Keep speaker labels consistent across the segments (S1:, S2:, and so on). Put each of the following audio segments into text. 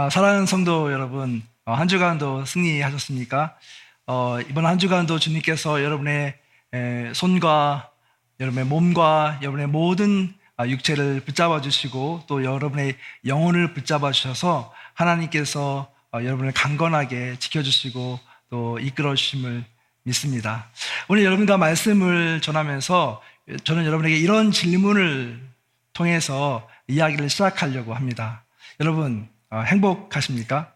S1: 아, 사랑하는 성도 여러분, 어, 한 주간도 승리하셨습니까? 어, 이번 한 주간도 주님께서 여러분의 에, 손과 여러분의 몸과 여러분의 모든 아, 육체를 붙잡아 주시고 또 여러분의 영혼을 붙잡아 주셔서 하나님께서 어, 여러분을 강건하게 지켜주시고 또 이끌어 주심을 믿습니다. 오늘 여러분과 말씀을 전하면서 저는 여러분에게 이런 질문을 통해서 이야기를 시작하려고 합니다. 여러분, 어, 행복하십니까?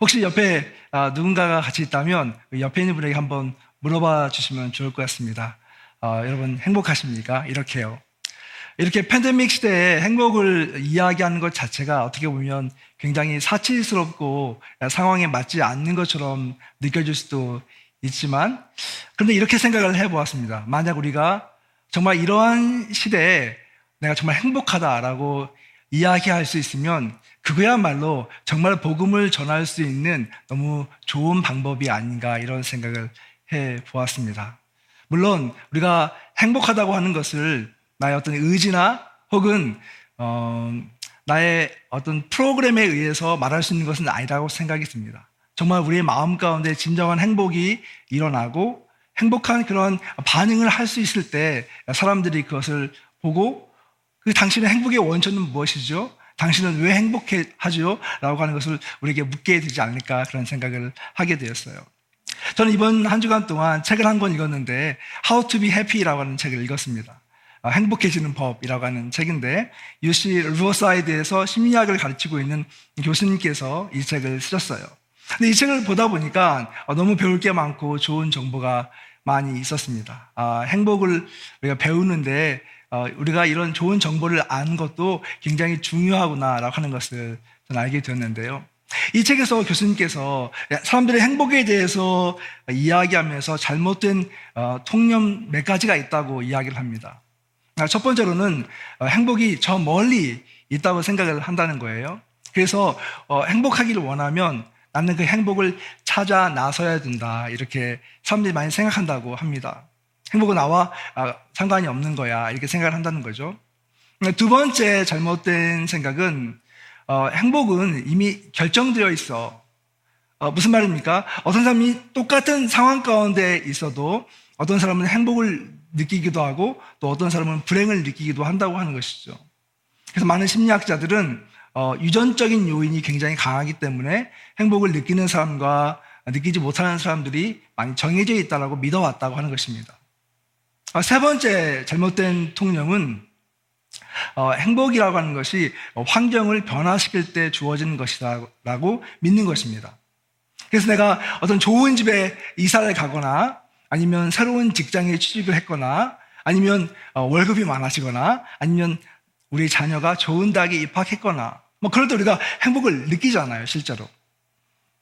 S1: 혹시 옆에 어, 누군가가 같이 있다면 그 옆에 있는 분에게 한번 물어봐 주시면 좋을 것 같습니다. 어, 여러분, 행복하십니까? 이렇게요. 이렇게 팬데믹 시대에 행복을 이야기하는 것 자체가 어떻게 보면 굉장히 사치스럽고 상황에 맞지 않는 것처럼 느껴질 수도 있지만, 그런데 이렇게 생각을 해보았습니다. 만약 우리가 정말 이러한 시대에 내가 정말 행복하다라고 이야기할 수 있으면 그거야말로 정말 복음을 전할 수 있는 너무 좋은 방법이 아닌가 이런 생각을 해 보았습니다. 물론 우리가 행복하다고 하는 것을 나의 어떤 의지나 혹은 어, 나의 어떤 프로그램에 의해서 말할 수 있는 것은 아니라고 생각이 듭니다. 정말 우리의 마음 가운데 진정한 행복이 일어나고 행복한 그런 반응을 할 수 있을 때 사람들이 그것을 보고 그 당신의 행복의 원천은 무엇이죠? 당신은 왜 행복해 하죠? 라고 하는 것을 우리에게 묻게 되지 않을까 그런 생각을 하게 되었어요. 저는 이번 한 주간 동안 책을 한 권 읽었는데 How to be happy라고 하는 책을 읽었습니다. 아, 행복해지는 법이라고 하는 책인데 UC 리버사이드에서 심리학을 가르치고 있는 교수님께서 이 책을 쓰셨어요. 근데 이 책을 보다 보니까 너무 배울 게 많고 좋은 정보가 많이 있었습니다. 아, 행복을 우리가 배우는데 어, 우리가 이런 좋은 정보를 아는 것도 굉장히 중요하구나라고 하는 것을 저는 알게 되었는데요. 이 책에서 교수님께서 사람들의 행복에 대해서 이야기하면서 잘못된 어, 통념 몇 가지가 있다고 이야기를 합니다. 아, 첫 번째로는 어, 행복이 저 멀리 있다고 생각을 한다는 거예요. 그래서 행복하기를 원하면 나는 그 행복을 찾아 나서야 된다. 이렇게 사람들이 많이 생각한다고 합니다. 행복은 나와 아, 상관이 없는 거야. 이렇게 생각을 한다는 거죠. 두 번째 잘못된 생각은 어, 행복은 이미 결정되어 있어. 어, 무슨 말입니까? 어떤 사람이 똑같은 상황 가운데 있어도 어떤 사람은 행복을 느끼기도 하고 또 어떤 사람은 불행을 느끼기도 한다고 하는 것이죠. 그래서 많은 심리학자들은 어, 유전적인 요인이 굉장히 강하기 때문에 행복을 느끼는 사람과 느끼지 못하는 사람들이 많이 정해져 있다고 믿어왔다고 하는 것입니다. 아, 세 번째 잘못된 통념은 어, 행복이라고 하는 것이 환경을 변화시킬 때 주어지는 것이다라고 믿는 것입니다. 그래서 내가 어떤 좋은 집에 이사를 가거나 아니면 새로운 직장에 취직을 했거나 아니면 어, 월급이 많아지거나 아니면 우리 자녀가 좋은 대학에 입학했거나 뭐 그럴 때 우리가 행복을 느끼잖아요, 실제로.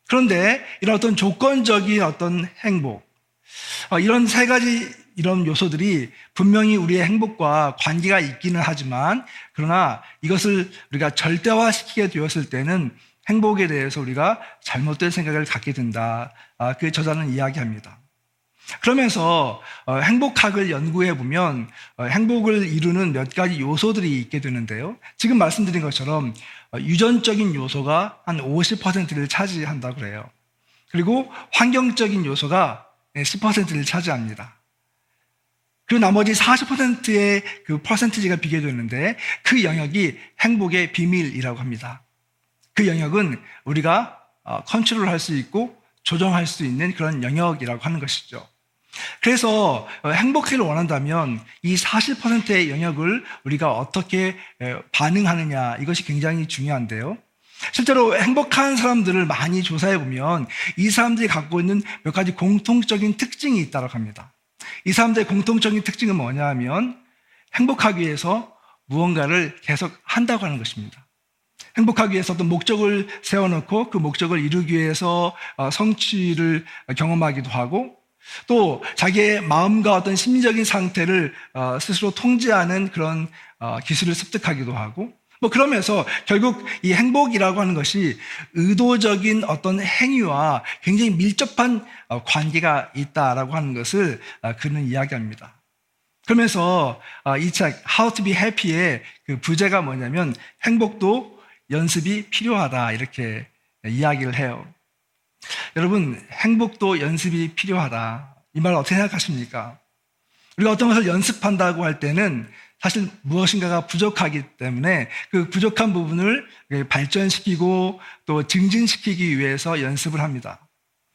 S1: 그런데 이런 어떤 조건적인 어떤 행복, 어, 이런 세 가지 이런 요소들이 분명히 우리의 행복과 관계가 있기는 하지만 그러나 이것을 우리가 절대화시키게 되었을 때는 행복에 대해서 우리가 잘못된 생각을 갖게 된다. 아, 그 저자는 이야기합니다. 그러면서 어, 행복학을 연구해 보면 어, 행복을 이루는 몇 가지 요소들이 있게 되는데요. 지금 말씀드린 것처럼 어, 유전적인 요소가 한 50%를 차지한다고 그래요. 그리고 환경적인 요소가 10%를 차지합니다. 그 나머지 40%의 그 퍼센티지가 비교되는데 그 영역이 행복의 비밀이라고 합니다. 그 영역은 우리가 어, 컨트롤 할 수 있고 조정할 수 있는 그런 영역이라고 하는 것이죠. 그래서 어, 행복해를 원한다면 이 40%의 영역을 우리가 어떻게 반응하느냐 이것이 굉장히 중요한데요. 실제로 행복한 사람들을 많이 조사해 보면 이 사람들이 갖고 있는 몇 가지 공통적인 특징이 있다고 합니다. 이 사람들의 공통적인 특징은 뭐냐 하면 행복하기 위해서 무언가를 계속 한다고 하는 것입니다. 행복하기 위해서 어떤 목적을 세워놓고 그 목적을 이루기 위해서 어, 성취를 경험하기도 하고 또 자기의 마음과 어떤 심리적인 상태를 어, 스스로 통제하는 그런 어, 기술을 습득하기도 하고 뭐 그러면서 결국 이 행복이라고 하는 것이 의도적인 어떤 행위와 굉장히 밀접한 어, 관계가 있다라고 하는 것을 어, 그는 이야기합니다. 그러면서 어, 이책 How to be Happy의 그 부제가 뭐냐면 행복도 연습이 필요하다. 이렇게 이야기를 해요. 여러분, 행복도 연습이 필요하다. 이 말 어떻게 생각하십니까? 우리가 어떤 것을 연습한다고 할 때는 사실 무엇인가가 부족하기 때문에 그 부족한 부분을 발전시키고 또 증진시키기 위해서 연습을 합니다.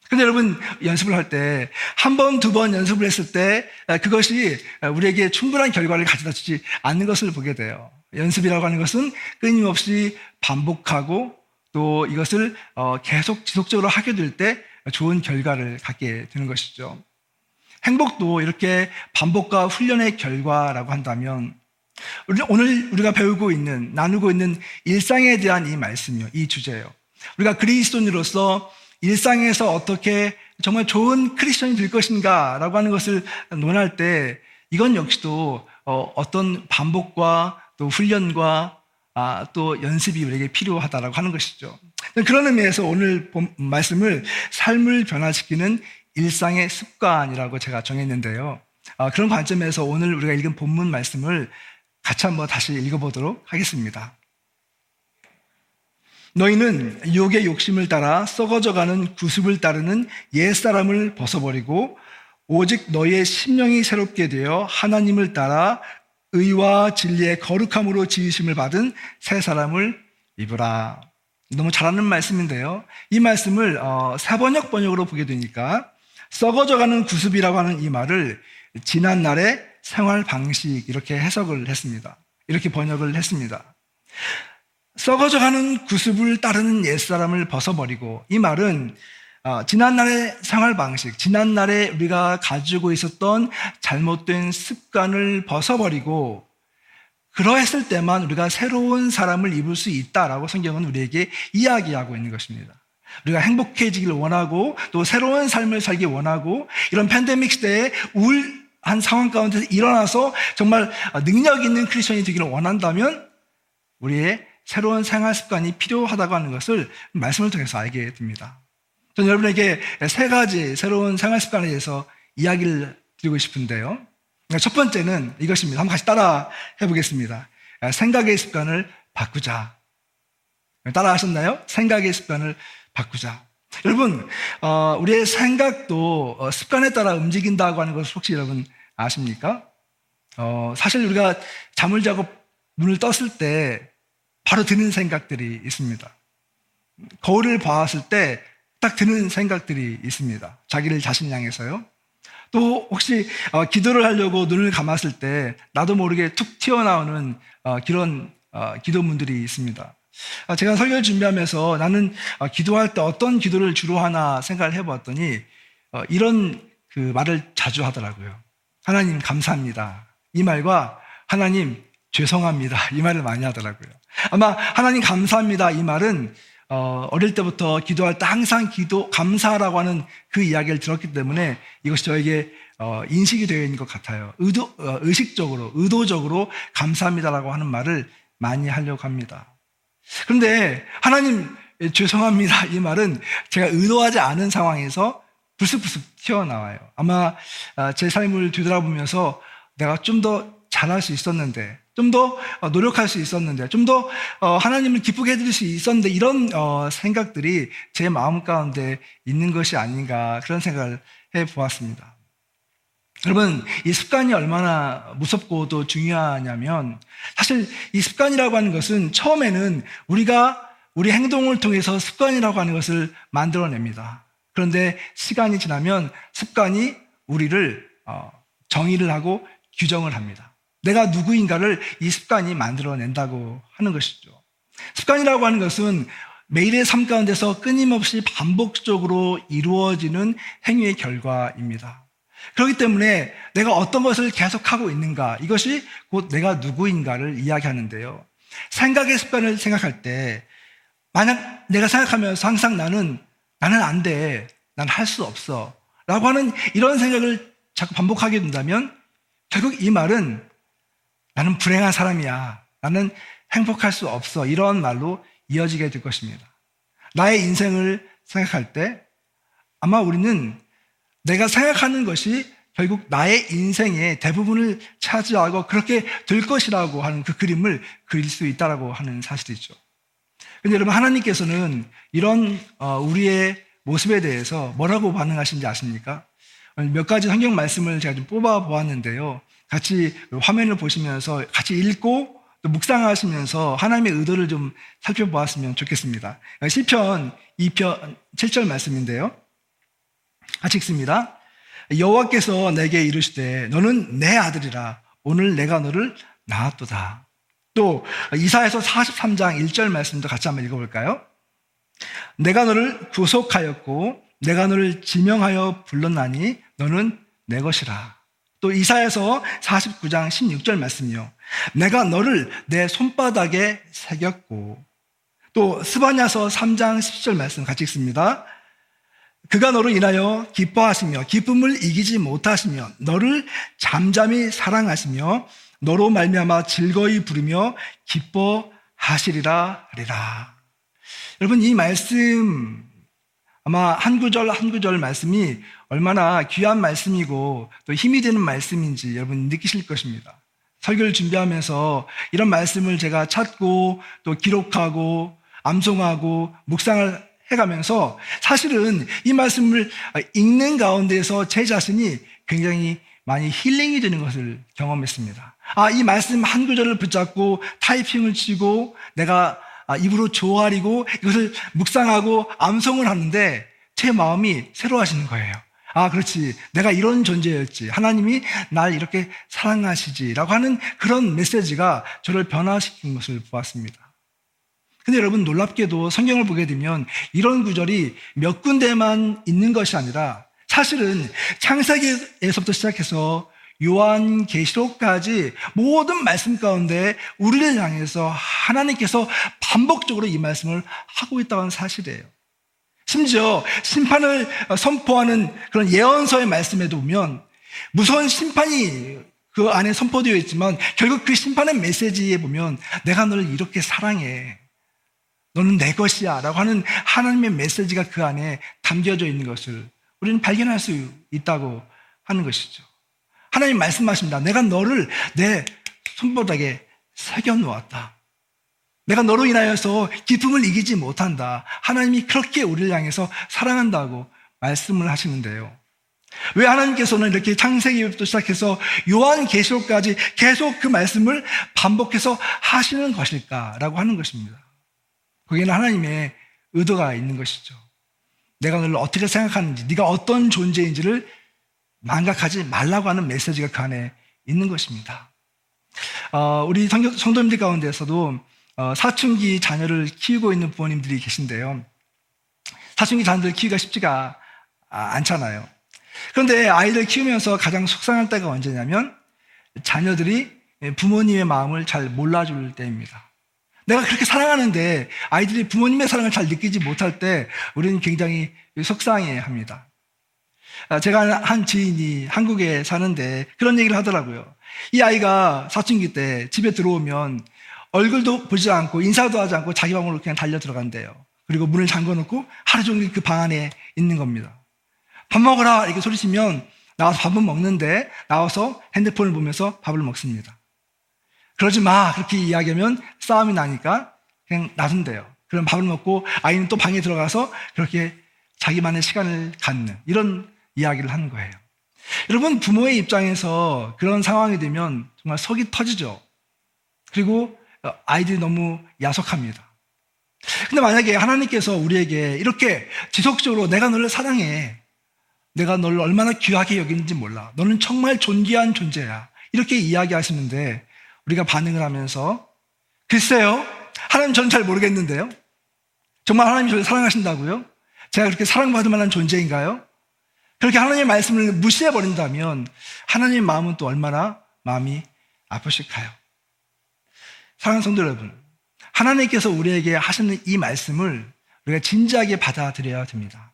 S1: 근데 여러분 연습을 할 때 한 번, 두 번 연습을 했을 때 그것이 우리에게 충분한 결과를 가져다 주지 않는 것을 보게 돼요. 연습이라고 하는 것은 끊임없이 반복하고 또 이것을 어, 계속 지속적으로 하게 될 때 좋은 결과를 갖게 되는 것이죠. 행복도 이렇게 반복과 훈련의 결과라고 한다면 오늘 우리가 배우고 있는 나누고 있는 일상에 대한 이 말씀이요, 이 주제예요. 우리가 그리스도인으로서 일상에서 어떻게 정말 좋은 크리스천이 될 것인가라고 하는 것을 논할 때 이건 역시도 어, 어떤 반복과 또 훈련과 아, 또 연습이 우리에게 필요하다라고 하는 것이죠. 그런 의미에서 오늘 말씀을 삶을 변화시키는 일상의 습관이라고 제가 정했는데요. 아, 그런 관점에서 오늘 우리가 읽은 본문 말씀을 같이 한번 다시 읽어보도록 하겠습니다. 너희는 육의 욕심을 따라 썩어져가는 구습을 따르는 옛사람을 벗어버리고 오직 너희의 심령이 새롭게 되어 하나님을 따라 의와 진리의 거룩함으로 지으심을 받은 새 사람을 입으라. 너무 잘하는 말씀인데요. 이 말씀을 어, 사번역 번역으로 보게 되니까 썩어져가는 구습이라고 하는 이 말을 지난 날의 생활 방식 이렇게 해석을 했습니다. 이렇게 번역을 했습니다. 썩어져가는 구습을 따르는 옛사람을 벗어버리고 이 말은 어, 지난날의 생활 방식, 지난날에 우리가 가지고 있었던 잘못된 습관을 벗어버리고 그러했을 때만 우리가 새로운 사람을 입을 수 있다라고 성경은 우리에게 이야기하고 있는 것입니다. 우리가 행복해지길 원하고 또 새로운 삶을 살기 원하고 이런 팬데믹 시대에 우울한 상황 가운데서 일어나서 정말 능력 있는 크리스천이 되기를 원한다면 우리의 새로운 생활 습관이 필요하다고 하는 것을 말씀을 통해서 알게 됩니다. 저는 여러분에게 세 가지 새로운 생활 습관에 대해서 이야기를 드리고 싶은데요. 첫 번째는 이것입니다. 한번 같이 따라 해보겠습니다. 생각의 습관을 바꾸자. 따라 하셨나요? 생각의 습관을 바꾸자. 여러분, 어, 우리의 생각도 어, 습관에 따라 움직인다고 하는 것을 혹시 여러분 아십니까? 어, 사실 우리가 잠을 자고 눈을 떴을 때 바로 드는 생각들이 있습니다. 거울을 봤을 때 딱 드는 생각들이 있습니다. 자기를 자신 향해서요. 또 혹시 어, 기도를 하려고 눈을 감았을 때 나도 모르게 툭 튀어나오는 어, 그런 어, 기도문들이 있습니다. 아, 제가 설교를 준비하면서 나는 기도할 때 어떤 기도를 주로 하나 생각을 해보았더니 이런 그 말을 자주 하더라고요. 하나님 감사합니다. 이 말과 하나님 죄송합니다. 이 말을 많이 하더라고요. 아마 하나님 감사합니다. 이 말은 어, 어릴 때부터 기도할 때 항상 기도, 감사라고 하는 그 이야기를 들었기 때문에 이것이 저에게 어, 인식이 되어 있는 것 같아요. 의도, 어, 의식적으로, 의도적으로 감사합니다라고 하는 말을 많이 하려고 합니다. 그런데 하나님 죄송합니다. 이 말은 제가 의도하지 않은 상황에서 불쑥불쑥 튀어나와요. 아마 아, 제 삶을 뒤돌아보면서 내가 좀 더 잘할 수 있었는데, 좀더 어, 노력할 수 있었는데, 좀더 어, 하나님을 기쁘게 해드릴 수 있었는데, 이런 어, 생각들이 제 마음 가운데 있는 것이 아닌가, 그런 생각을 해 보았습니다. 여러분, 이 습관이 얼마나 무섭고 또 중요하냐면, 사실 이 습관이라고 하는 것은 처음에는 우리가 우리 행동을 통해서 습관이라고 하는 것을 만들어냅니다. 그런데 시간이 지나면 습관이 우리를 정의를 하고 규정을 합니다. 내가 누구인가를 이 습관이 만들어낸다고 하는 것이죠. 습관이라고 하는 것은 매일의 삶 가운데서 끊임없이 반복적으로 이루어지는 행위의 결과입니다. 그렇기 때문에 내가 어떤 것을 계속하고 있는가, 이것이 곧 내가 누구인가를 이야기하는데요. 생각의 습관을 생각할 때, 만약 내가 생각하면서 항상 나는, 나는 안 돼. 난 할 수 없어. 라고 하는 이런 생각을 자꾸 반복하게 된다면, 결국 이 말은 나는 불행한 사람이야. 나는 행복할 수 없어. 이런 말로 이어지게 될 것입니다. 나의 인생을 생각할 때 아마 우리는 내가 생각하는 것이 결국 나의 인생의 대부분을 차지하고 그렇게 될 것이라고 하는 그 그림을 그릴 수 있다라고 하는 사실이죠. 근데 여러분 하나님께서는 이런 어, 우리의 모습에 대해서 뭐라고 반응하신지 아십니까? 몇 가지 성경 말씀을 제가 좀 뽑아 보았는데요. 같이 화면을 보시면서 같이 읽고 또 묵상하시면서 하나님의 의도를 좀 살펴보았으면 좋겠습니다. 시편 2편 7절 말씀인데요. 같이 읽습니다. 여호와께서 내게 이르시되 너는 내 아들이라 오늘 내가 너를 낳았도다. 또 이사에서 43장 1절 말씀도 같이 한번 읽어볼까요? 내가 너를 구속하였고 내가 너를 지명하여 불렀나니 너는 내 것이라. 또 이사에서 49장 16절 말씀이요. 내가 너를 내 손바닥에 새겼고 또 스바냐서 3장 10절 말씀 같이 읽습니다. 그가 너로 인하여 기뻐하시며 기쁨을 이기지 못하시며 너를 잠잠히 사랑하시며 너로 말미암아 즐거이 부르며 기뻐하시리라 하리라. 여러분 이 말씀 아마 한 구절 한 구절 말씀이 얼마나 귀한 말씀이고 또 힘이 되는 말씀인지 여러분 느끼실 것입니다. 설교를 준비하면서 이런 말씀을 제가 찾고 또 기록하고 암송하고 묵상을 해가면서 사실은 이 말씀을 읽는 가운데서 제 자신이 굉장히 많이 힐링이 되는 것을 경험했습니다. 아, 이 말씀 한 구절을 붙잡고 타이핑을 치고 내가 아, 입으로 조아리고 이것을 묵상하고 암송을 하는데 제 마음이 새로워지는 거예요. 아, 그렇지. 내가 이런 존재였지. 하나님이 날 이렇게 사랑하시지라고 하는 그런 메시지가 저를 변화시킨 것을 보았습니다. 근데 여러분 놀랍게도 성경을 보게 되면 이런 구절이 몇 군데만 있는 것이 아니라 사실은 창세기에서부터 시작해서 요한계시록까지 모든 말씀 가운데 우리를 향해서 하나님께서 반복적으로 이 말씀을 하고 있다는 사실이에요. 심지어 심판을 선포하는 그런 예언서의 말씀에도 보면 무서운 심판이 그 안에 선포되어 있지만 결국 그 심판의 메시지에 보면 내가 너를 이렇게 사랑해. 너는 내 것이야. 라고 하는 하나님의 메시지가 그 안에 담겨져 있는 것을 우리는 발견할 수 있다고 하는 것이죠. 하나님 말씀하십니다. 내가 너를 내 손바닥에 새겨 놓았다. 내가 너로 인하여서 기쁨을 이기지 못한다. 하나님이 그렇게 우리를 향해서 사랑한다고 말씀을 하시는데요. 왜 하나님께서는 이렇게 창세기부터 시작해서 요한계시록까지 계속 그 말씀을 반복해서 하시는 것일까라고 하는 것입니다. 거기에는 하나님의 의도가 있는 것이죠. 내가 너를 어떻게 생각하는지, 네가 어떤 존재인지를 망각하지 말라고 하는 메시지가 그 안에 있는 것입니다. 어, 우리 성도님들 가운데서도 어, 사춘기 자녀를 키우고 있는 부모님들이 계신데요. 사춘기 자녀들 키우기가 쉽지가 아, 않잖아요. 그런데 아이를 키우면서 가장 속상할 때가 언제냐면 자녀들이 부모님의 마음을 잘 몰라줄 때입니다. 내가 그렇게 사랑하는데 아이들이 부모님의 사랑을 잘 느끼지 못할 때 우리는 굉장히 속상해 합니다. 아, 제가 한 지인이 한국에 사는데 그런 얘기를 하더라고요. 이 아이가 사춘기 때 집에 들어오면 얼굴도 보지 않고 인사도 하지 않고 자기 방으로 그냥 달려 들어간대요. 그리고 문을 잠궈 놓고 하루 종일 그 방 안에 있는 겁니다. 밥 먹어라 이렇게 소리치면 나와서 밥은 먹는데 나와서 핸드폰을 보면서 밥을 먹습니다. 그러지 마 그렇게 이야기하면 싸움이 나니까 그냥 놔둔대요. 그럼 밥을 먹고 아이는 또 방에 들어가서 그렇게 자기만의 시간을 갖는 이런 이야기를 하는 거예요. 여러분, 부모의 입장에서 그런 상황이 되면 정말 속이 터지죠. 그리고 아이들이 너무 야속합니다. 근데 만약에 하나님께서 우리에게 이렇게 지속적으로 내가 너를 사랑해. 내가 너를 얼마나 귀하게 여기는지 몰라. 너는 정말 존귀한 존재야. 이렇게 이야기하시는데 우리가 반응을 하면서 글쎄요. 하나님 저는 잘 모르겠는데요. 정말 하나님이 저를 사랑하신다고요? 제가 그렇게 사랑받을 만한 존재인가요? 그렇게 하나님의 말씀을 무시해 버린다면 하나님의 마음은 또 얼마나 마음이 아프실까요? 사랑하는 성도 여러분, 하나님께서 우리에게 하시는 이 말씀을 우리가 진지하게 받아들여야 됩니다.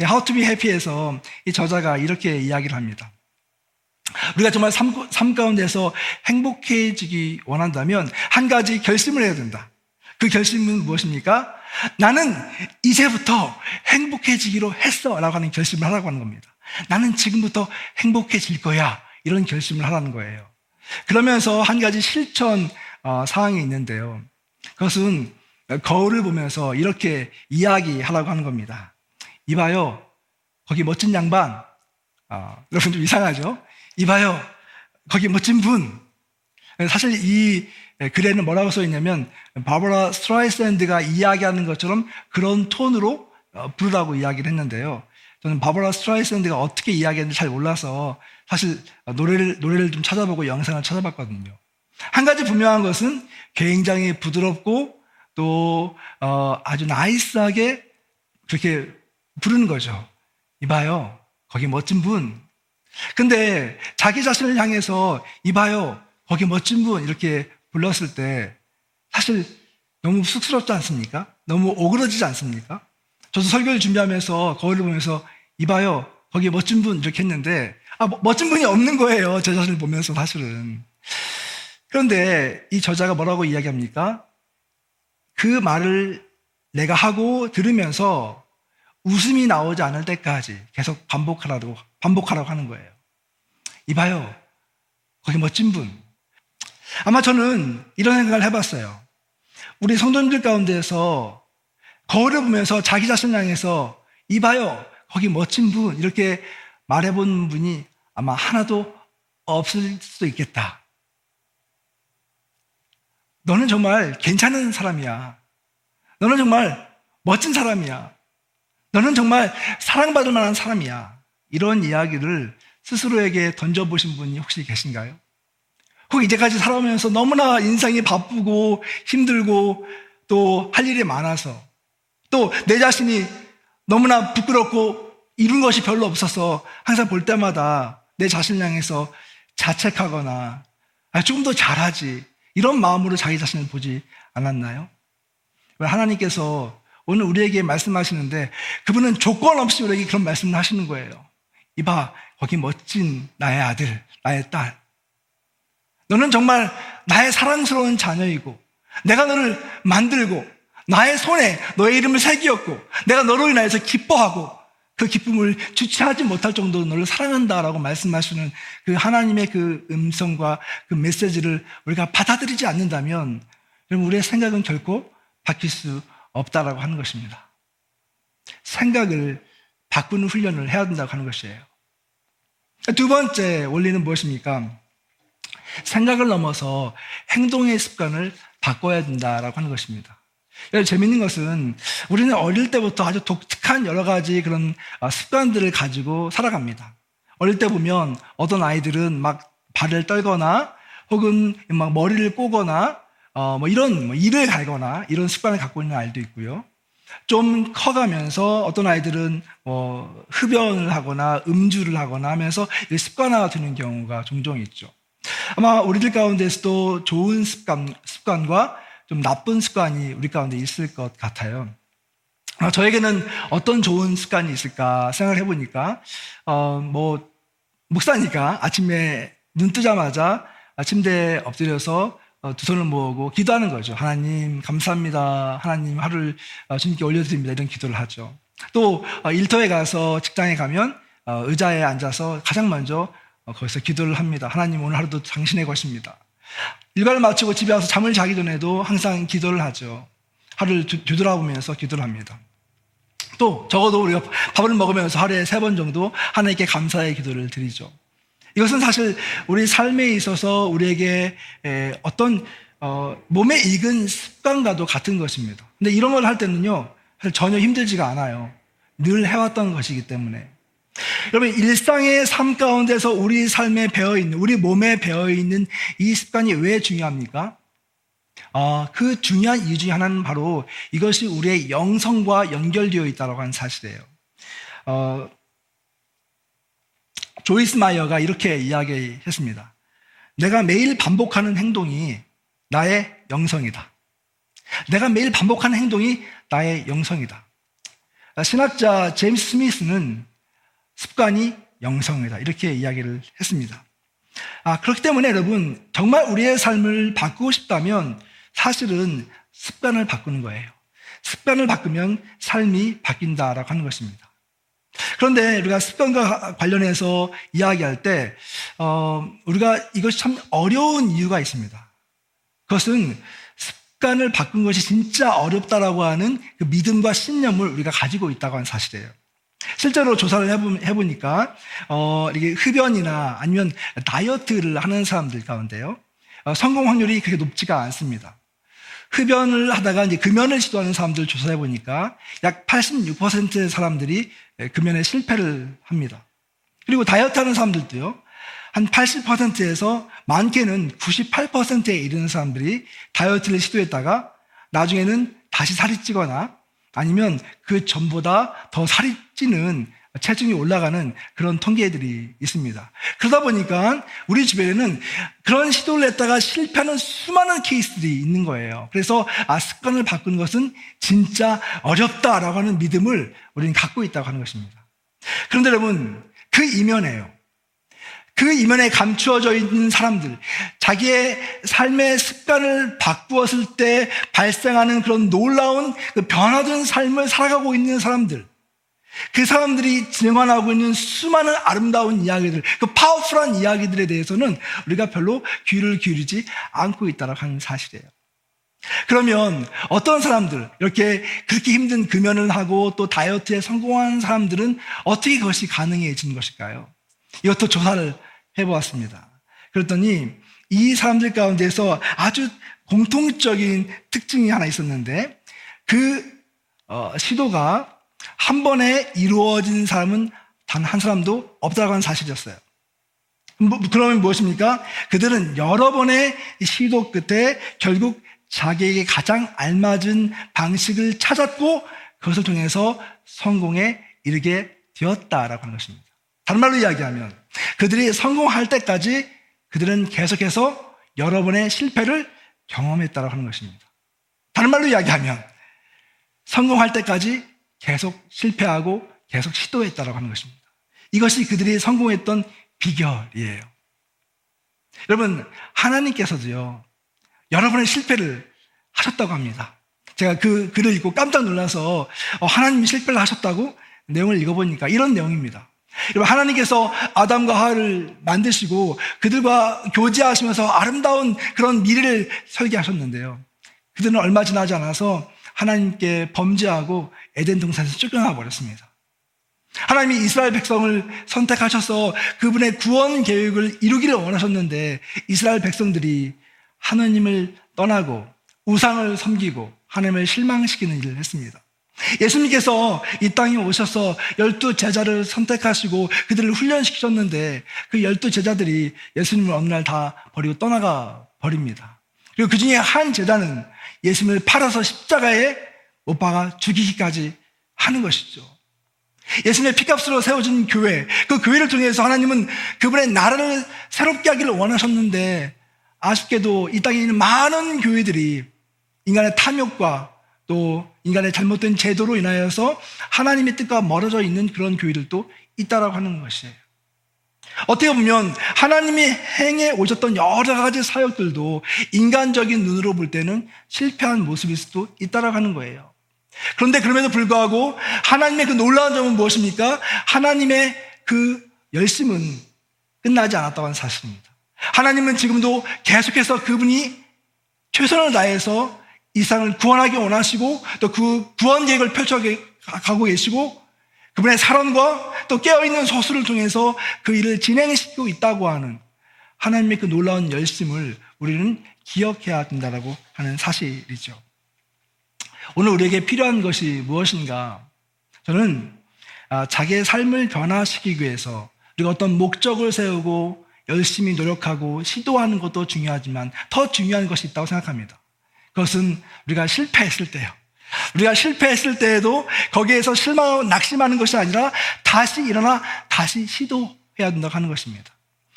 S1: How to be happy에서 이 저자가 이렇게 이야기를 합니다. 우리가 정말 삶, 삶 가운데서 행복해지기 원한다면 한 가지 결심을 해야 된다. 그 결심은 무엇입니까? 나는 이제부터 행복해지기로 했어. 라고 하는 결심을 하라고 하는 겁니다. 나는 지금부터 행복해질 거야. 이런 결심을 하라는 거예요. 그러면서 한 가지 실천 어, 사항이 있는데요. 그것은 거울을 보면서 이렇게 이야기하라고 하는 겁니다. 이봐요. 거기 멋진 양반. 아, 여러분 좀 이상하죠? 이봐요. 거기 멋진 분. 사실 이 글에는 뭐라고 써 있냐면 바버라 스트라이샌드가 이야기하는 것처럼 그런 톤으로 어, 부르라고 이야기를 했는데요. 저는 바버라 스트라이샌드가 어떻게 이야기했는지 잘 몰라서 사실 노래를 노래를 좀 찾아보고 영상을 찾아봤거든요. 한 가지 분명한 것은 굉장히 부드럽고 또 어, 아주 nice하게 그렇게 부르는 거죠. 이봐요. 거기 멋진 분. 근데 자기 자신을 향해서 이봐요. 거기 멋진 분 이렇게 불렀을 때 사실 너무 쑥스럽지 않습니까? 너무 오그러지지 않습니까? 저도 설교를 준비하면서 거울을 보면서 이봐요. 거기 멋진 분 이렇게 했는데 아, 멋진 분이 없는 거예요. 제 자신을 보면서 사실은. 그런데 이 저자가 뭐라고 이야기합니까? 그 말을 내가 하고 들으면서 웃음이 나오지 않을 때까지 계속 반복하라고, 반복하라고 하는 거예요. 이봐요. 거기 멋진 분. 아마 저는 이런 생각을 해봤어요. 우리 성도님들 가운데서 거울을 보면서 자기 자신을 향해서 이봐요. 거기 멋진 분. 이렇게 말해본 분이 아마 하나도 없을 수도 있겠다. 너는 정말 괜찮은 사람이야. 너는 정말 멋진 사람이야. 너는 정말 사랑받을 만한 사람이야. 이런 이야기를 스스로에게 던져보신 분이 혹시 계신가요? 혹 이제까지 살아오면서 너무나 인생이 바쁘고 힘들고 또 할 일이 많아서 또 내 자신이 너무나 부끄럽고 이룬 것이 별로 없어서 항상 볼 때마다 내 자신을 향해서 자책하거나 아, 조금 더 잘하지 이런 마음으로 자기 자신을 보지 않았나요? 하나님께서 오늘 우리에게 말씀하시는데 그분은 조건 없이 우리에게 그런 말씀을 하시는 거예요. 이봐, 거기 멋진 나의 아들, 나의 딸. 너는 정말 나의 사랑스러운 자녀이고 내가 너를 만들고 나의 손에 너의 이름을 새기었고 내가 너로 인하여서 기뻐하고 그 기쁨을 주체하지 못할 정도로 너를 사랑한다라고 말씀하시는 그 하나님의 그 음성과 그 메시지를 우리가 받아들이지 않는다면 그럼 우리의 생각은 결코 바뀔 수 없다라고 하는 것입니다. 생각을 바꾸는 훈련을 해야 된다고 하는 것이에요. 두 번째 원리는 무엇입니까? 생각을 넘어서 행동의 습관을 바꿔야 된다라고 하는 것입니다. 재밌는 것은 우리는 어릴 때부터 아주 독특한 여러 가지 그런 아, 습관들을 가지고 살아갑니다. 어릴 때 보면 어떤 아이들은 막 발을 떨거나 혹은 막 머리를 꼬거나 어, 뭐 이런 뭐 이를 갈거나 이런 습관을 갖고 있는 아이도 있고요. 좀 커가면서 어떤 아이들은 뭐 흡연을 하거나 음주를 하거나 하면서 습관화가 되는 경우가 종종 있죠. 아마 우리들 가운데서도 좋은 습관, 습관과 좀 나쁜 습관이 우리 가운데 있을 것 같아요. 아, 저에게는 어떤 좋은 습관이 있을까 생각을 해보니까, 어, 뭐, 목사니까 아침에 눈 뜨자마자 침대에 엎드려서 어, 두 손을 모으고 기도하는 거죠. 하나님, 감사합니다. 하나님, 하루를 어, 주님께 올려드립니다. 이런 기도를 하죠. 또, 어, 일터에 가서 직장에 가면 의자에 앉아서 가장 먼저 거기서 기도를 합니다. 하나님, 오늘 하루도 당신의 것입니다. 일과를 마치고 집에 와서 잠을 자기 전에도 항상 기도를 하죠. 하루를 뒤돌아보면서 기도를 합니다. 또 적어도 우리가 밥을 먹으면서 하루에 세 번 정도 하나님께 감사의 기도를 드리죠. 이것은 사실 우리 삶에 있어서 우리에게 어떤 어, 몸에 익은 습관과도 같은 것입니다. 근데 이런 걸 할 때는요, 전혀 힘들지가 않아요. 늘 해왔던 것이기 때문에. 여러분, 일상의 삶 가운데서 우리 삶에 배어있는, 우리 몸에 배어있는 이 습관이 왜 중요합니까? 어, 그 중요한 이유 중에 하나는 바로 이것이 우리의 영성과 연결되어 있다고 하는 사실이에요. 어, 조이스 마이어가 이렇게 이야기했습니다. 내가 매일 반복하는 행동이 나의 영성이다. 내가 매일 반복하는 행동이 나의 영성이다. 신학자 제임스 스미스는 습관이 영성이다. 이렇게 이야기를 했습니다. 아, 그렇기 때문에 여러분, 정말 우리의 삶을 바꾸고 싶다면 사실은 습관을 바꾸는 거예요. 습관을 바꾸면 삶이 바뀐다라고 하는 것입니다. 그런데 우리가 습관과 관련해서 이야기할 때, 어, 우리가 이것이 참 어려운 이유가 있습니다. 그것은 습관을 바꾼 것이 진짜 어렵다라고 하는 그 믿음과 신념을 우리가 가지고 있다고 하는 사실이에요. 실제로 조사를 해보, 니까 어, 이게 흡연이나 아니면 다이어트를 하는 사람들 가운데요, 어, 성공 확률이 그렇게 높지가 않습니다. 흡연을 하다가 이제 금연을 시도하는 사람들 조사해 보니까 약 86%의 사람들이 금연에 실패를 합니다. 그리고 다이어트 하는 사람들도요, 한 80%에서 많게는 98%에 이르는 사람들이 다이어트를 시도했다가 나중에는 다시 살이 찌거나 아니면 그 전보다 더 살이 찌는 체중이 올라가는 그런 통계들이 있습니다. 그러다 보니까 우리 주변에는 그런 시도를 했다가 실패하는 수많은 케이스들이 있는 거예요. 그래서 아, 습관을 바꾸는 것은 진짜 어렵다라고 하는 믿음을 우리는 갖고 있다고 하는 것입니다. 그런데 여러분, 그 이면에요. 그 이면에 감추어져 있는 사람들, 자기의 삶의 습관을 바꾸었을 때 발생하는 그런 놀라운 그 변화된 삶을 살아가고 있는 사람들, 그 사람들이 증언하고 있는 수많은 아름다운 이야기들, 그 파워풀한 이야기들에 대해서는 우리가 별로 귀를 기울이지 않고 있다고 하는 사실이에요. 그러면 어떤 사람들, 이렇게 그렇게 힘든 금연을 하고 또 다이어트에 성공한 사람들은 어떻게 그것이 가능해지는 것일까요? 이것도 조사를 해보았습니다. 그랬더니 이 사람들 가운데서 아주 공통적인 특징이 하나 있었는데 그 어, 시도가 한 번에 이루어진 사람은 단 한 사람도 없다고 하는 사실이었어요. 뭐, 그러면 무엇입니까? 그들은 여러 번의 시도 끝에 결국 자기에게 가장 알맞은 방식을 찾았고 그것을 통해서 성공에 이르게 되었다라고 하는 것입니다. 다른 말로 이야기하면 그들이 성공할 때까지 그들은 계속해서 여러 번의 실패를 경험했다고 하는 것입니다. 다른 말로 이야기하면 성공할 때까지 계속 실패하고 계속 시도했다고 하는 것입니다. 이것이 그들이 성공했던 비결이에요. 여러분, 하나님께서도요, 여러 번의 실패를 하셨다고 합니다. 제가 그 글을 읽고 깜짝 놀라서 어, 하나님이 실패를 하셨다고 내용을 읽어보니까 이런 내용입니다. 여러분, 하나님께서 아담과 하와를 만드시고 그들과 교제하시면서 아름다운 그런 미래를 설계하셨는데요. 그들은 얼마 지나지 않아서 하나님께 범죄하고 에덴 동산에서 쫓겨나 버렸습니다. 하나님이 이스라엘 백성을 선택하셔서 그분의 구원 계획을 이루기를 원하셨는데 이스라엘 백성들이 하나님을 떠나고 우상을 섬기고 하나님을 실망시키는 일을 했습니다. 예수님께서 이 땅에 오셔서 열두 제자를 선택하시고 그들을 훈련시키셨는데 그 열두 제자들이 예수님을 어느 날 다 버리고 떠나가 버립니다. 그리고 그 중에 한 제자는 예수님을 팔아서 십자가에 못 박아 죽이기까지 하는 것이죠. 예수님의 피값으로 세워진 교회, 그 교회를 통해서 하나님은 그분의 나라를 새롭게 하기를 원하셨는데 아쉽게도 이 땅에 있는 많은 교회들이 인간의 탐욕과 또 인간의 잘못된 제도로 인하여서 하나님의 뜻과 멀어져 있는 그런 교회들도 있다라고 하는 것이에요. 어떻게 보면 하나님이 행해 오셨던 여러 가지 사역들도 인간적인 눈으로 볼 때는 실패한 모습일 수도 있다라고 하는 거예요. 그런데 그럼에도 불구하고 하나님의 그 놀라운 점은 무엇입니까? 하나님의 그 열심은 끝나지 않았다고 하는 사실입니다. 하나님은 지금도 계속해서 그분이 최선을 다해서 이 세상을 구원하기 원하시고 또 그 구원 계획을 펼쳐 가고 계시고 그분의 사랑과 또 깨어있는 소수를 통해서 그 일을 진행시키고 있다고 하는 하나님의 그 놀라운 열심을 우리는 기억해야 된다고 하는 사실이죠. 오늘 우리에게 필요한 것이 무엇인가? 저는 아, 자기의 삶을 변화시키기 위해서 우리가 어떤 목적을 세우고 열심히 노력하고 시도하는 것도 중요하지만 더 중요한 것이 있다고 생각합니다. 그것은 우리가 실패했을 때요. 우리가 실패했을 때에도 거기에서 실망하고 낙심하는 것이 아니라 다시 일어나 다시 시도해야 된다고 하는 것입니다.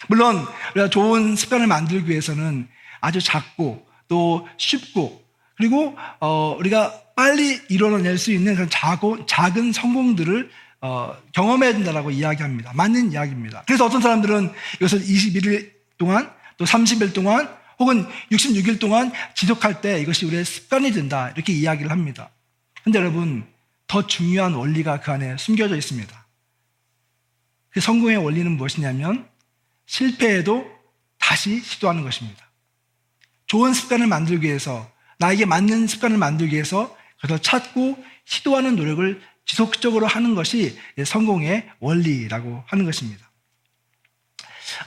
S1: 물론 우리가 좋은 습관을 만들기 위해서는 아주 작고 또 쉽고 그리고 어, 우리가 빨리 이뤄낼 수 있는 그런 작고, 작은 성공들을 어, 경험해야 된다고 이야기합니다. 맞는 이야기입니다. 그래서 어떤 사람들은 이것을 21일 동안 또 30일 동안 혹은 66일 동안 지속할 때 이것이 우리의 습관이 된다. 이렇게 이야기를 합니다. 근데 여러분, 더 중요한 원리가 그 안에 숨겨져 있습니다. 그 성공의 원리는 무엇이냐면 실패해도 다시 시도하는 것입니다. 좋은 습관을 만들기 위해서 나에게 맞는 습관을 만들기 위해서 그것을 찾고 시도하는 노력을 지속적으로 하는 것이 성공의 원리라고 하는 것입니다.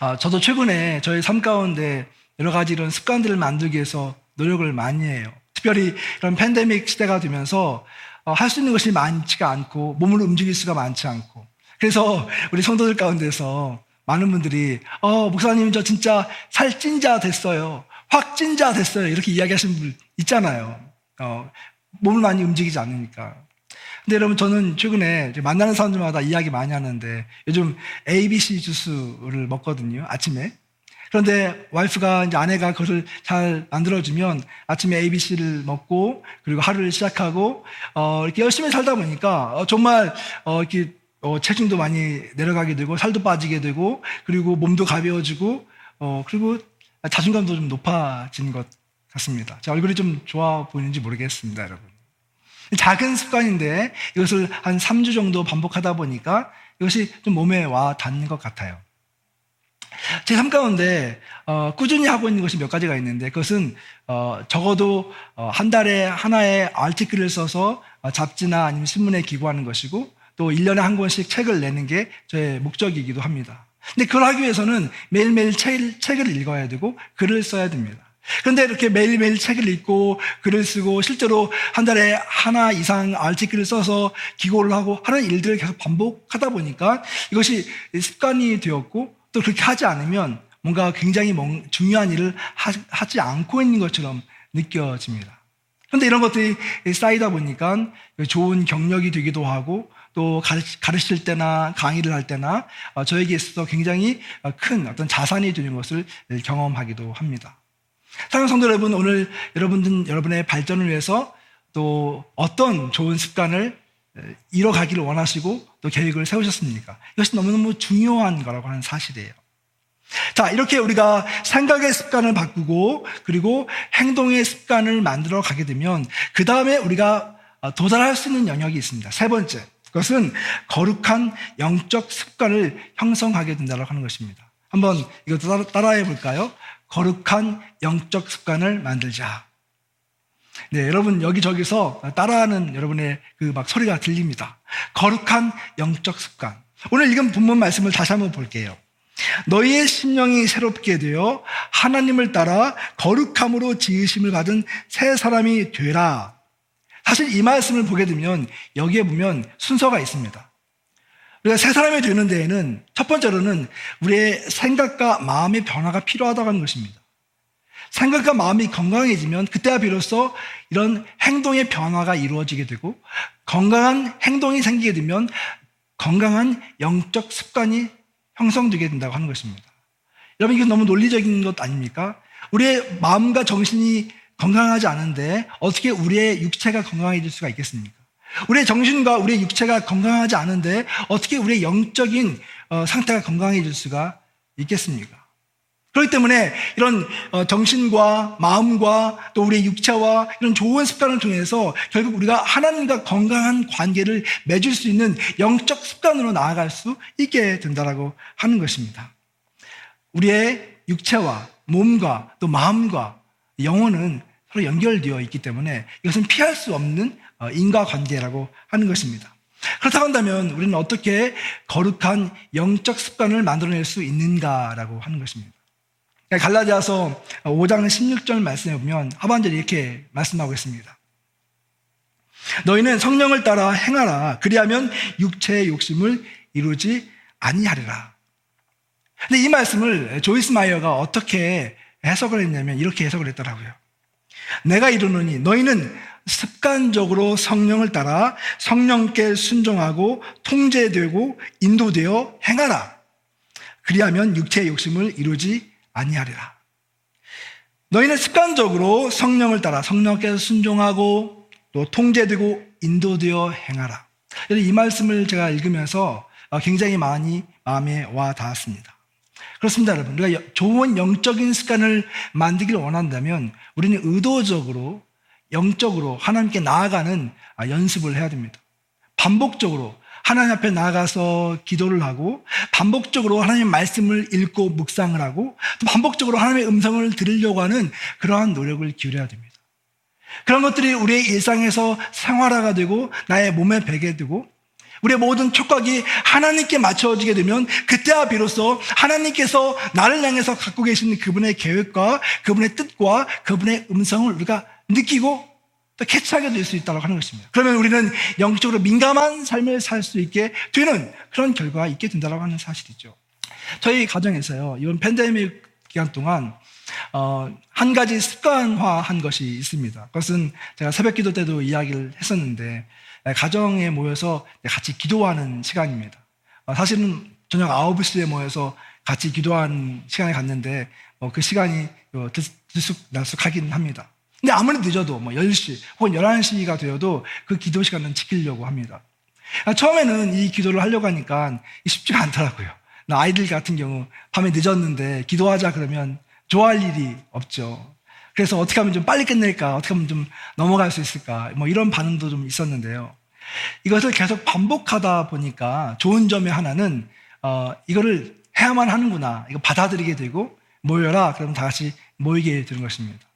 S1: 아, 저도 최근에 저희 삶 가운데 여러 가지 이런 습관들을 만들기 위해서 노력을 많이 해요. 특별히 이런 팬데믹 시대가 되면서 어, 할수 있는 것이 많지가 않고 몸을 움직일 수가 많지 않고. 그래서 우리 성도들 가운데서 많은 분들이 어 목사님 저 진짜 살찐 자 됐어요. 확진 자 됐어요. 이렇게 이야기하시는 분 있잖아요. 어, 몸을 많이 움직이지 않으니까. 근데 여러분 저는 최근에 만나는 사람들마다 이야기 많이 하는데 요즘 ABC 주스를 먹거든요 아침에 그런데 와이프가 이제 아내가 그것을 잘 만들어주면 아침에 ABC를 먹고 그리고 하루를 시작하고 어, 이렇게 열심히 살다 보니까 어, 정말 어, 이렇게 어, 체중도 많이 내려가게 되고 살도 빠지게 되고 그리고 몸도 가벼워지고 어, 그리고 자존감도 좀 높아진 것 같습니다. 제 얼굴이 좀 좋아 보이는지 모르겠습니다, 여러분. 작은 습관인데 이것을 한 3주 정도 반복하다 보니까 이것이 좀 몸에 와 닿는 것 같아요. 제 삶 가운데 어, 꾸준히 하고 있는 것이 몇 가지가 있는데 그것은 어, 적어도 어, 한 달에 하나의 아티클을 써서 어, 잡지나 아니면 신문에 기고하는 것이고 또 1년에 한 권씩 책을 내는 게 저의 목적이기도 합니다. 근데 그걸 하기 위해서는 매일매일 책, 책을 읽어야 되고 글을 써야 됩니다. 그런데 이렇게 매일매일 책을 읽고 글을 쓰고 실제로 한 달에 하나 이상 아티클을 써서 기고를 하고 하는 일들을 계속 반복하다 보니까 이것이 습관이 되었고 또 그렇게 하지 않으면 뭔가 굉장히 중요한 일을 하지 않고 있는 것처럼 느껴집니다. 그런데 이런 것들이 쌓이다 보니까 좋은 경력이 되기도 하고 또 가르칠 때나 강의를 할 때나 어, 저에게 있어서 굉장히 큰 어떤 자산이 되는 것을 경험하기도 합니다. 사랑하는 성도 여러분, 오늘 여러분들, 여러분의 발전을 위해서 또 어떤 좋은 습관을 이뤄가기를 원하시고 또 계획을 세우셨습니까? 이것이 너무너무 중요한 거라고 하는 사실이에요. 자, 이렇게 우리가 생각의 습관을 바꾸고 그리고 행동의 습관을 만들어 가게 되면 그 다음에 우리가 도달할 수 있는 영역이 있습니다. 세 번째. 그것은 거룩한 영적 습관을 형성하게 된다고 하는 것입니다. 한번 이것도 따라해 볼까요? 거룩한 영적 습관을 만들자. 네, 여러분 여기저기서 따라하는 여러분의 그 막 소리가 들립니다. 거룩한 영적 습관. 오늘 읽은 본문 말씀을 다시 한번 볼게요. 너희의 심령이 새롭게 되어 하나님을 따라 거룩함으로 지으심을 받은 새 사람이 되라. 사실 이 말씀을 보게 되면 여기에 보면 순서가 있습니다. 우리가 새 사람이 되는 데에는 첫 번째로는 우리의 생각과 마음의 변화가 필요하다고 하는 것입니다. 생각과 마음이 건강해지면 그때야 비로소 이런 행동의 변화가 이루어지게 되고 건강한 행동이 생기게 되면 건강한 영적 습관이 형성되게 된다고 하는 것입니다. 여러분 이게 너무 논리적인 것 아닙니까? 우리의 마음과 정신이 건강하지 않은데 어떻게 우리의 육체가 건강해질 수가 있겠습니까? 우리의 정신과 우리의 육체가 건강하지 않은데 어떻게 우리의 영적인 어, 상태가 건강해질 수가 있겠습니까? 그렇기 때문에 이런 어, 정신과 마음과 또 우리의 육체와 이런 좋은 습관을 통해서 결국 우리가 하나님과 건강한 관계를 맺을 수 있는 영적 습관으로 나아갈 수 있게 된다라고 하는 것입니다. 우리의 육체와 몸과 또 마음과 영혼은 서로 연결되어 있기 때문에 이것은 피할 수 없는 어, 인과관계라고 하는 것입니다. 그렇다고 한다면 우리는 어떻게 거룩한 영적 습관을 만들어낼 수 있는가라고 하는 것입니다. 갈라디아서 5장 16절 말씀에 보면 하반절에 이렇게 말씀하고 있습니다. 너희는 성령을 따라 행하라. 그리하면 육체의 욕심을 이루지 아니하리라. 근데 이 말씀을 조이스 마이어가 어떻게 해석을 했냐면 이렇게 해석을 했더라고요. 내가 이르노니 너희는 습관적으로 성령을 따라 성령께 순종하고 통제되고 인도되어 행하라. 그리하면 육체의 욕심을 이루지 아니하리라. 너희는 습관적으로 성령을 따라 성령께서 순종하고 또 통제되고 인도되어 행하라. 이 말씀을 제가 읽으면서 굉장히 많이 마음에 와 닿았습니다. 그렇습니다, 여러분. 우리가 좋은 영적인 습관을 만들기를 원한다면 우리는 의도적으로 영적으로 하나님께 나아가는 연습을 해야 됩니다. 반복적으로 하나님 앞에 나가서 기도를 하고 반복적으로 하나님의 말씀을 읽고 묵상을 하고 또 반복적으로 하나님의 음성을 들으려고 하는 그러한 노력을 기울여야 됩니다. 그런 것들이 우리의 일상에서 생활화가 되고 나의 몸에 배게 되고 우리의 모든 촉각이 하나님께 맞춰지게 되면 그때야 비로소 하나님께서 나를 향해서 갖고 계신 그분의 계획과 그분의 뜻과 그분의 음성을 우리가 느끼고 또 캐치하게 될 수 있다고 하는 것입니다. 그러면 우리는 영적으로 민감한 삶을 살 수 있게 되는 그런 결과가 있게 된다고 하는 사실이죠. 저희 가정에서요, 이번 팬데믹 기간 동안 어, 한 가지 습관화한 것이 있습니다. 그것은 제가 새벽 기도 때도 이야기를 했었는데 가정에 모여서 같이 기도하는 시간입니다. 어, 사실은 저녁 9시에 모여서 같이 기도하는 시간을 갖는데 어, 그 시간이 어, 들쑥날쑥하긴 합니다. 근데 아무리 늦어도 뭐 10시 혹은 11시가 되어도 그 기도 시간은 지키려고 합니다. 아, 처음에는 이 기도를 하려고 하니까 쉽지가 않더라고요. 아이들 같은 경우 밤에 늦었는데 기도하자 그러면 좋아할 일이 없죠. 그래서 어떻게 하면 좀 빨리 끝낼까? 어떻게 하면 좀 넘어갈 수 있을까? 뭐 이런 반응도 좀 있었는데요. 이것을 계속 반복하다 보니까 좋은 점의 하나는 어, 이거를 해야만 하는구나. 이거 받아들이게 되고 모여라. 그럼 다 같이 모이게 되는 것입니다.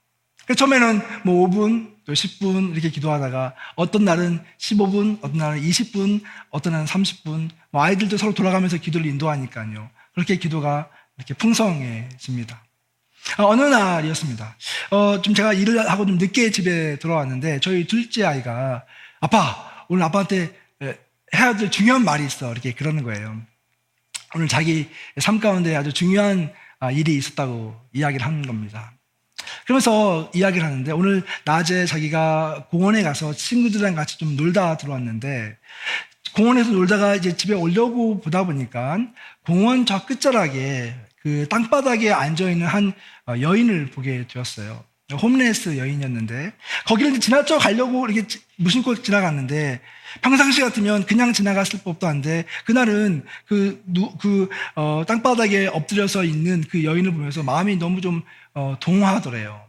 S1: 처음에는 뭐 5분, 또 10분 이렇게 기도하다가 어떤 날은 15분, 어떤 날은 20분, 어떤 날은 30분, 뭐 아이들도 서로 돌아가면서 기도를 인도하니까요. 그렇게 기도가 이렇게 풍성해집니다. 아, 어느 날이었습니다. 어, 좀 제가 일을 하고 좀 늦게 집에 들어왔는데 저희 둘째 아이가 아빠, 오늘 아빠한테 해야 될 중요한 말이 있어. 이렇게 그러는 거예요. 오늘 자기 삶 가운데 아주 중요한 아, 일이 있었다고 이야기를 하는 겁니다. 그러면서 이야기를 하는데 오늘 낮에 자기가 공원에 가서 친구들이랑 같이 좀 놀다 들어왔는데 공원에서 놀다가 이제 집에 오려고 보다 보니까 공원 저 끝자락에 그 땅바닥에 앉아 있는 한 어, 여인을 보게 되었어요. 홈레스 여인이었는데 거기를 지나쳐 가려고 이렇게 무심코 지나갔는데 평상시 같으면 그냥 지나갔을 법도 한데 그날은 그, 그 어, 땅바닥에 엎드려서 있는 그 여인을 보면서 마음이 너무 좀 어, 동화하더래요.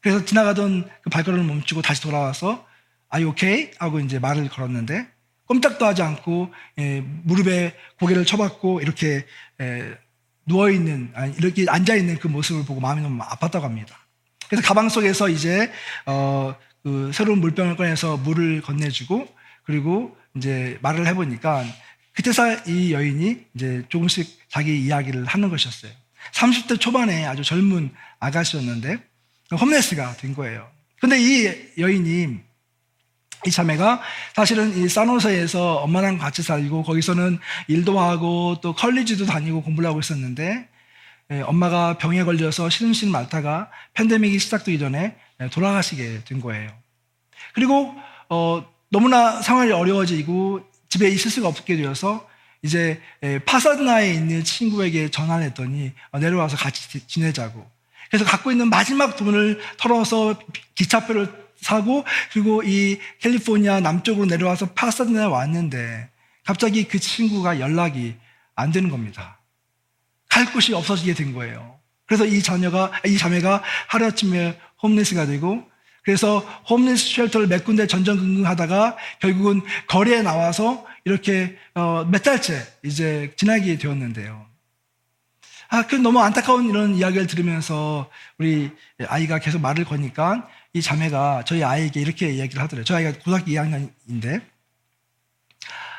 S1: 그래서 지나가던 그 발걸음을 멈추고 다시 돌아와서 you okay? 하고 이제 말을 걸었는데 꼼짝도 하지 않고 예, 무릎에 고개를 쳐박고 이렇게 예, 누워 있는 이렇게 앉아 있는 그 모습을 보고 마음이 너무 아팠다고 합니다. 그래서 가방 속에서 이제 어, 그 새로운 물병을 꺼내서 물을 건네주고 그리고 이제 말을 해보니까 그때서 이 여인이 이제 조금씩 자기 이야기를 하는 것이었어요. 30대 초반에 아주 젊은 아가씨였는데 홈레스가 된 거예요. 근데 이 여인이 이 자매가 사실은 이 사노세에서 엄마랑 같이 살고 거기서는 일도 하고 또 컬리지도 다니고 공부를 하고 있었는데 예, 엄마가 병에 걸려서 시름시름 앓다가 팬데믹이 시작되기 전에 예, 돌아가시게 된 거예요. 그리고 어, 너무나 상황이 어려워지고 집에 있을 수가 없게 되어서 이제 예, 파사드나에 있는 친구에게 전화를 했더니 어, 내려와서 같이 지내자고. 그래서 갖고 있는 마지막 돈을 털어서 기차표를 사고 그리고 이 캘리포니아 남쪽으로 내려와서 파사드나에 왔는데 갑자기 그 친구가 연락이 안 되는 겁니다. 갈 곳이 없어지게 된 거예요. 그래서 이 자녀가 이 자매가 하루아침에 홈리스가 되고 그래서 홈리스 쉘터를 몇 군데 전전긍긍하다가 결국은 거리에 나와서 이렇게 어, 몇 달째 이제 지나게 되었는데요. 아, 그 너무 안타까운 이런 이야기를 들으면서 우리 아이가 계속 말을 거니까 이 자매가 저희 아이에게 이렇게 이야기를 하더래요. 저희 아이가 고등학교 2학년인데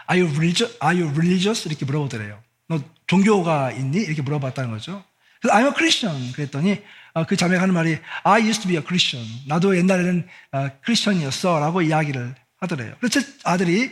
S1: Are you religious? Are you religious? 이렇게 물어보더래요. 너 종교가 있니? 이렇게 물어봤다는 거죠. 그래서 I'm a Christian 그랬더니 어, 그 자매가 하는 말이 I used to be a Christian. 나도 옛날에는 어, 크리스천이었어 라고 이야기를 하더래요. 그래서 아들이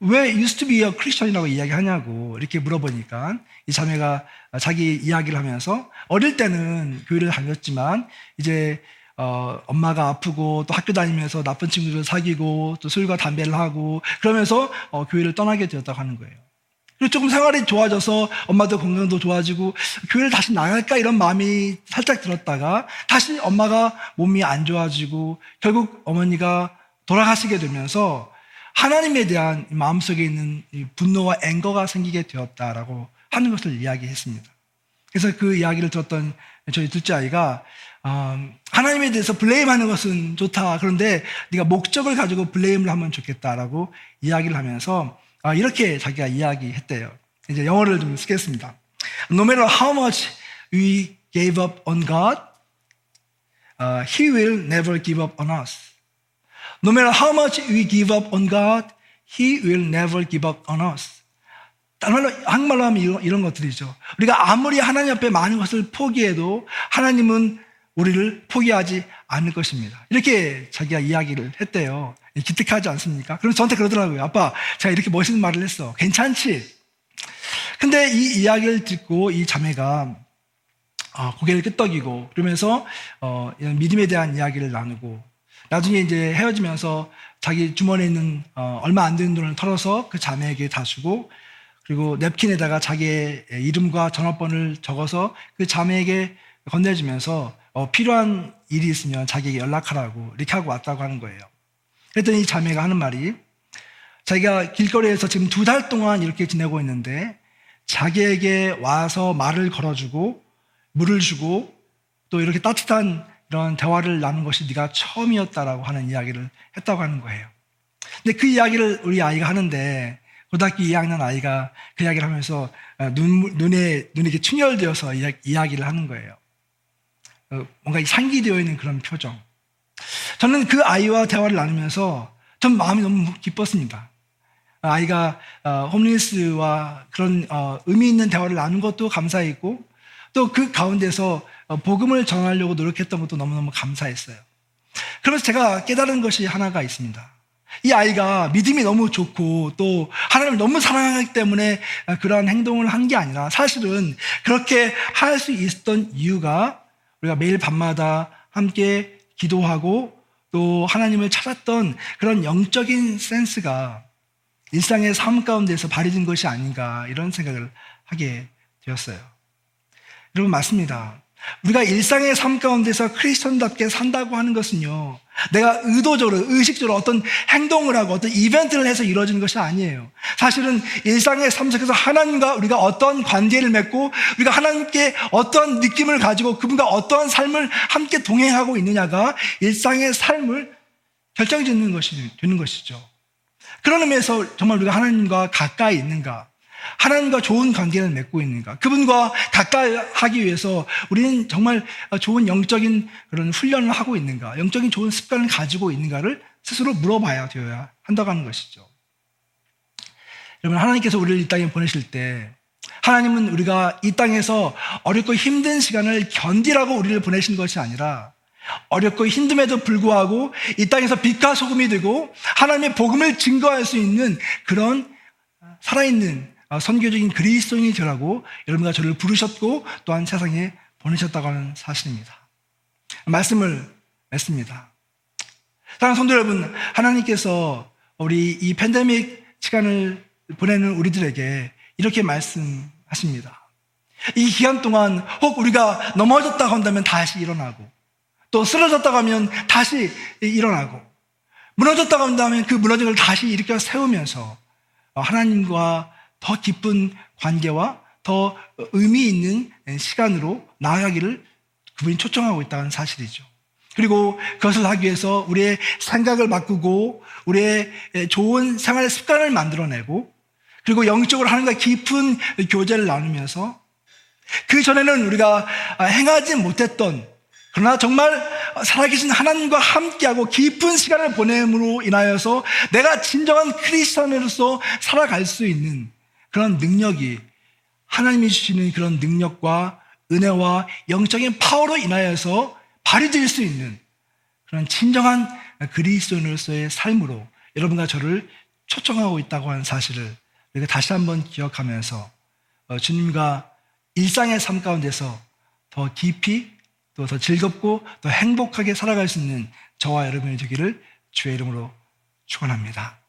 S1: 왜 used to be a Christian이라고 이야기하냐고 이렇게 물어보니까 이 자매가 자기 이야기를 하면서 어릴 때는 교회를 다녔지만 이제 어, 엄마가 아프고 또 학교 다니면서 나쁜 친구들 사귀고 또 술과 담배를 하고 그러면서 어, 교회를 떠나게 되었다고 하는 거예요. 그리고 조금 생활이 좋아져서 엄마도 건강도 좋아지고 교회를 다시 나갈까 이런 마음이 살짝 들었다가 다시 엄마가 몸이 안 좋아지고 결국 어머니가 돌아가시게 되면서 하나님에 대한 마음속에 있는 분노와 앵거가 생기게 되었다라고 하는 것을 이야기했습니다. 그래서 그 이야기를 들었던 저희 둘째 아이가 어, 하나님에 대해서 블레임하는 것은 좋다. 그런데 네가 목적을 가지고 블레임을 하면 좋겠다라고 이야기를 하면서 아, 이렇게 자기가 이야기했대요. 이제 영어를 좀 쓰겠습니다. No matter how much we gave up on God, uh, He will never give up on us. No matter how much we give up on God, He will never give up on us. 다른 말로, 한말로 하면 이런, 이런 것들이죠. 우리가 아무리 하나님 앞에 많은 것을 포기해도 하나님은 우리를 포기하지 않을 것입니다. 이렇게 자기가 이야기를 했대요. 기특하지 않습니까? 그럼 저한테 그러더라고요. 아빠, 제가 이렇게 멋있는 말을 했어. 괜찮지? 근데 이 이야기를 듣고 이 자매가 어, 고개를 끄덕이고 그러면서 어, 믿음에 대한 이야기를 나누고 나중에 이제 헤어지면서 자기 주머니에 있는 어, 얼마 안 되는 돈을 털어서 그 자매에게 다 주고 그리고 냅킨에다가 자기의 이름과 전화번호를 적어서 그 자매에게 건네주면서 어, 필요한 일이 있으면 자기에게 연락하라고 이렇게 하고 왔다고 하는 거예요. 그랬더니 이 자매가 하는 말이 자기가 길거리에서 지금 두 달 동안 이렇게 지내고 있는데 자기에게 와서 말을 걸어주고 물을 주고 또 이렇게 따뜻한 이런 대화를 나눈 것이 네가 처음이었다라고 하는 이야기를 했다고 하는 거예요. 근데 그 이야기를 우리 아이가 하는데 고등학교 2학년 아이가 그 이야기를 하면서 눈, 눈에, 눈에 이렇게 충혈되어서 이야기를 하는 거예요. 어, 뭔가 상기되어 있는 그런 표정. 저는 그 아이와 대화를 나누면서 전 마음이 너무 기뻤습니다. 아이가 어, 홈리스와 그런 어, 의미 있는 대화를 나눈 것도 감사했고 또 그 가운데서 복음을 전하려고 노력했던 것도 너무너무 감사했어요. 그래서 제가 깨달은 것이 하나가 있습니다. 이 아이가 믿음이 너무 좋고 또 하나님을 너무 사랑하기 때문에 그러한 행동을 한 게 아니라 사실은 그렇게 할 수 있었던 이유가 우리가 매일 밤마다 함께 기도하고 또 하나님을 찾았던 그런 영적인 센스가 일상의 삶 가운데서 발휘된 것이 아닌가 이런 생각을 하게 되었어요. 여러분 맞습니다. 우리가 일상의 삶 가운데서 크리스천답게 산다고 하는 것은요. 내가 의도적으로, 의식적으로 어떤 행동을 하고 어떤 이벤트를 해서 이루어지는 것이 아니에요. 사실은 일상의 삶 속에서 하나님과 우리가 어떤 관계를 맺고 우리가 하나님께 어떤 느낌을 가지고 그분과 어떠한 삶을 함께 동행하고 있느냐가 일상의 삶을 결정 짓는 것이 되는 것이죠. 그런 의미에서 정말 우리가 하나님과 가까이 있는가, 하나님과 좋은 관계를 맺고 있는가? 그분과 가까이 하기 위해서 우리는 정말 좋은 영적인 그런 훈련을 하고 있는가? 영적인 좋은 습관을 가지고 있는가를 스스로 물어봐야 되어야 한다고 하는 것이죠. 여러분, 하나님께서 우리를 이 땅에 보내실 때 하나님은 우리가 이 땅에서 어렵고 힘든 시간을 견디라고 우리를 보내신 것이 아니라 어렵고 힘듦에도 불구하고 이 땅에서 빛과 소금이 되고 하나님의 복음을 증거할 수 있는 그런 살아있는 아, 선교적인 그리스도인이 되라고 여러분과 저를 부르셨고 또한 세상에 보내셨다고 하는 사실입니다. 말씀을 맺습니다. 사랑하는 성도 여러분, 하나님께서 우리 이 팬데믹 시간을 보내는 우리들에게 이렇게 말씀하십니다. 이 기간 동안 혹 우리가 넘어졌다고 한다면 다시 일어나고 또 쓰러졌다고 하면 다시 일어나고 무너졌다고 한다면 그 무너진 걸 다시 일으켜 세우면서 하나님과 더 깊은 관계와 더 의미 있는 시간으로 나아가기를 그분이 초청하고 있다는 사실이죠. 그리고 그것을 하기 위해서 우리의 생각을 바꾸고 우리의 좋은 생활 습관을 만들어내고 그리고 영적으로 하나님과 깊은 교제를 나누면서 그 전에는 우리가 행하지 못했던 그러나 정말 살아계신 하나님과 함께하고 깊은 시간을 보냄으로 인하여서 내가 진정한 크리스천으로서 살아갈 수 있는 그런 능력이 하나님이 주시는 그런 능력과 은혜와 영적인 파워로 인하여서 발휘될 수 있는 그런 진정한 그리스도인으로서의 삶으로 여러분과 저를 초청하고 있다고 하는 사실을 다시 한번 기억하면서 어, 주님과 일상의 삶 가운데서 더 깊이 또 더 즐겁고 더 행복하게 살아갈 수 있는 저와 여러분이 되기를 주의 이름으로 축원합니다.